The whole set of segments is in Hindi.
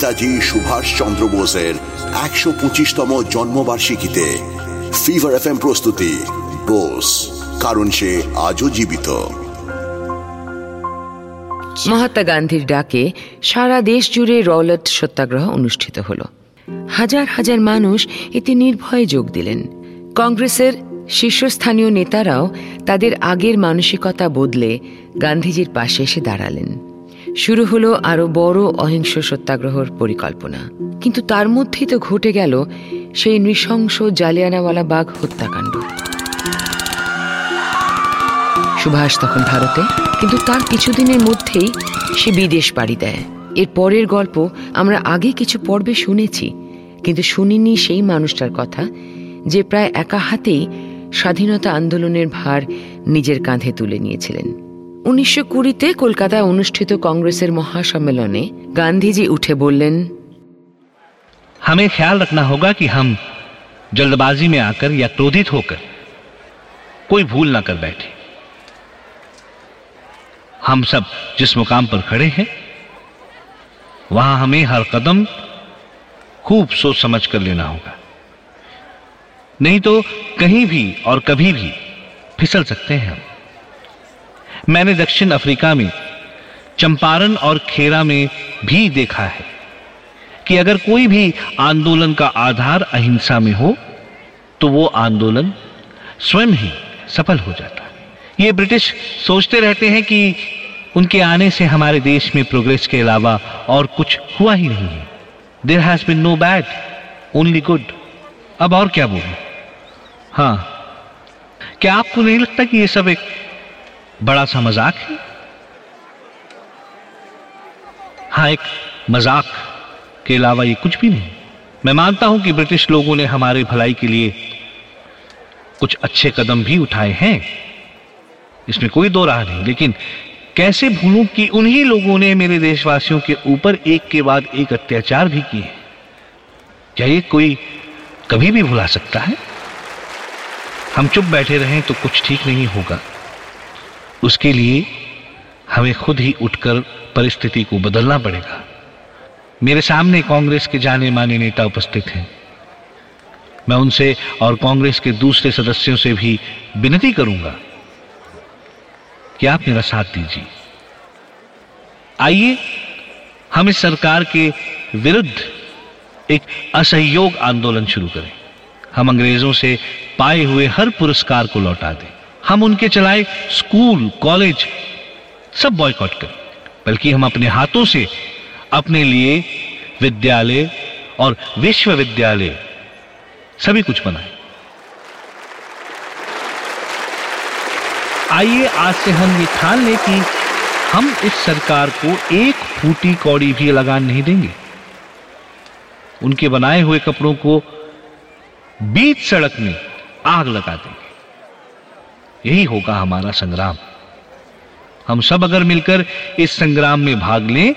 নেতাজি সুভাষ চন্দ্র বোসের একশো পঁচিশতম জন্মবার্ষিকীতে ফিভার এফ প্রস্তুতি, বোস, কারণ সে আজও জীবিত। মহাত্মা গান্ধীর ডাকে সারা দেশ জুড়ে রওলট সত্যাগ্রহ অনুষ্ঠিত হল। হাজার হাজার মানুষ এতে নির্ভয়ে যোগ দিলেন। কংগ্রেসের শীর্ষস্থানীয় নেতারাও তাদের আগের মানসিকতা বদলে গান্ধীজির পাশে এসে দাঁড়ালেন। শুরু হলো আরও বড় অহিংস সত্যাগ্রহর পরিকল্পনা। কিন্তু তার মধ্যেই তো ঘটে গেল সেই নৃশংস জালিয়ানাওয়ালা বাঘ হত্যাকাণ্ড। সুভাষ তখন ভারতে, কিন্তু তার কিছুদিনের মধ্যেই সে বিদেশ পাড়ি দেয়। এর পরের গল্প আমরা আগে কিছু পর্বে শুনেছি, কিন্তু শুনিনি সেই মানুষটার কথা, যে প্রায় একা হাতেই স্বাধীনতা আন্দোলনের ভার নিজের কাঁধে তুলে নিয়েছিলেন। উনিশশো কুড়িতে কলকাতায় অনুষ্ঠিত কংগ্রেসের মহাসম্মেলনে গান্ধীজি উঠে বললেন हमें ख्याल रखना होगा कि हम जल्दबाजी में आकर या क्रोधित होकर कोई भूल ना कर बैठे हम सब जिस मुकाम पर खड़े हैं वहां हमें हर कदम खूब सोच समझ कर लेना होगा नहीं तो कहीं भी और कभी भी फिसल सकते हैं हम मैंने दक्षिण अफ्रीका में, चंपारण और खेरा में भी देखा है कि अगर कोई भी आंदोलन का आधार अहिंसा में हो तो वो आंदोलन स्वयं ही सफल हो जाता है। ये ब्रिटिश सोचते रहते हैं कि उनके आने से हमारे देश में प्रोग्रेस के अलावा और कुछ हुआ ही नहीं है। There has been no bad only good अब और क्या बोलूँ? हाँ। क्या आपको नहीं लगता कि ये सब एक बड़ा सा मज़ाक है। हाँ एक मज़ाक के अलावा ये कुछ भी नहीं। मैं मानता हूँ कि ब्रिटिश लोगों ने हमारे भलाई के लिए कुछ अच्छे कदम भी उठाए हैं। इसमें कोई दो राह नहीं, लेकिन कैसे भूलूं कि उन्हीं लोगों ने मेरे देशवासियों के ऊपर एक के बाद एक अत्याचार भी किए क्या ये कोई कभी भी भुला सकता है? हम चुप बैठे रहें तो कुछ ठीक नहीं होगा। उसके लिए हमें खुद ही उठकर परिस्थिति को बदलना पड़ेगा। मेरे सामने कांग्रेस के जाने माने नेता उपस्थित हैं। मैं उनसे और कांग्रेस के दूसरे सदस्यों से भी विनती करूँगा कि आप मेरा साथ दीजिए। आइए, हम इस सरकार के विरुद्ध एक असहयोग आंदोलन शुरू करें। हम अंग्रेज़ों से पाए हुए हर पुरस्कार को लौटा दें। हम उनके चलाए स्कूल, कॉलेज, सब बॉयकॉट करें। बल्कि हम अपने हाथों से अपने लिए विद्यालय और विश्वविद्यालय सभी कुछ बनाए। आइए आज से हम ये ठान लें कि हम इस सरकार को एक फूटी कौड़ी भी लगान नहीं देंगे। उनके बनाए हुए कपड़ों को बीच सड़क में आग लगा देंगे। यही होगा हमारा संग्राम। हम सब अगर मिलकर इस संग्राम में भाग लें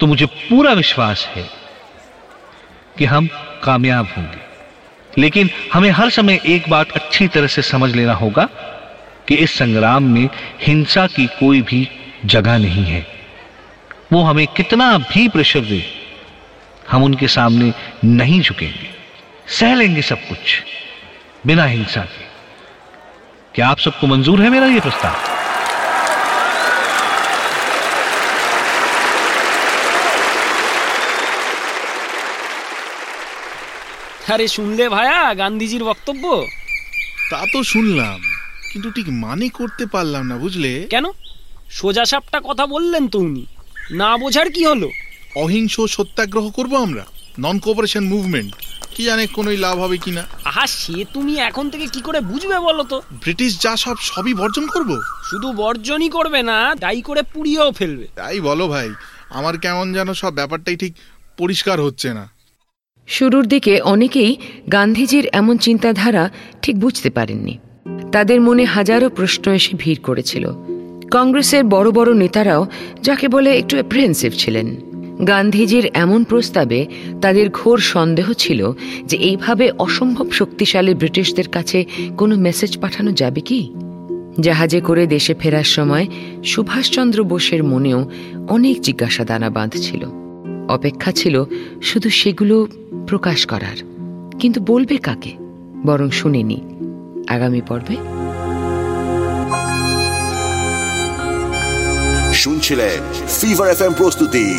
तो मुझे पूरा विश्वास है कि हम कामयाब होंगे। लेकिन हमें हर समय एक बात अच्छी तरह से समझ लेना होगा कि इस संग्राम में हिंसा की कोई भी जगह नहीं है। वो हमें कितना भी प्रेशर दे, हम उनके सामने नहीं झुकेंगे। सह लेंगे सब कुछ बिना हिंसा के। क्या आप सबको मंजूर है मेरा ये प्रस्ताव আরে শুনলে ভায়া গান্ধীজির বক্তব্য তা তো শুনলাম কিন্তু ঠিক মানে করতে পারলাম না বুঝলে কেন সোজা সাপটা কথা বললেন তো উনি না বোঝার কি হলো অহিংস সত্যাগ্রহ করব আমরা নন কোঅপারেশন মুভমেন্ট কি জানে কোনোই লাভ হবে কিনা? আহা সে তুমি এখন থেকে কি করে বুঝবে বলো তো? ব্রিটিশ যা সব সবই বর্জন করব? শুধু বর্জনই করবে না দায়ী করে পুড়িয়েও ফেলবে। তাই বলো ভাই আমার কেমন যেন সব ব্যাপারটাই ঠিক পরিষ্কার হচ্ছে না। শুরুর দিকে অনেকেই গান্ধীজির এমন চিন্তাধারা ঠিক বুঝতে পারেননি। তাদের মনে হাজারো প্রশ্ন এসে ভিড় করেছিল। কংগ্রেসের বড় বড় নেতারাও যাকে বলে একটু অ্যাপ্রিহেন্সিভ ছিলেন। গান্ধীজির এমন প্রস্তাবে তাদের ঘোর সন্দেহ ছিল যে এইভাবে অসম্ভব শক্তিশালী ব্রিটিশদের কাছে কোনো মেসেজ পাঠানো যাবে কি? জাহাজে করে দেশে ফেরার সময় সুভাষচন্দ্র বোসের মনেও অনেক জিজ্ঞাসা দানা বাঁধছিল অপেক্ষা ছিল শুধু সেগুলো প্রকাশ করার। কিন্তু বলবে কাকে? বরং শুনিনি। আগামী পর্বে শুনছিলেন ফিভার এফ প্রস্তুতি।